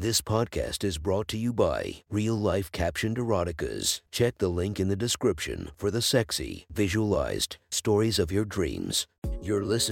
This podcast is brought to you by Real Life Captioned Eroticas. Check the link in the description for the sexy, visualized stories of your dreams. You're listening.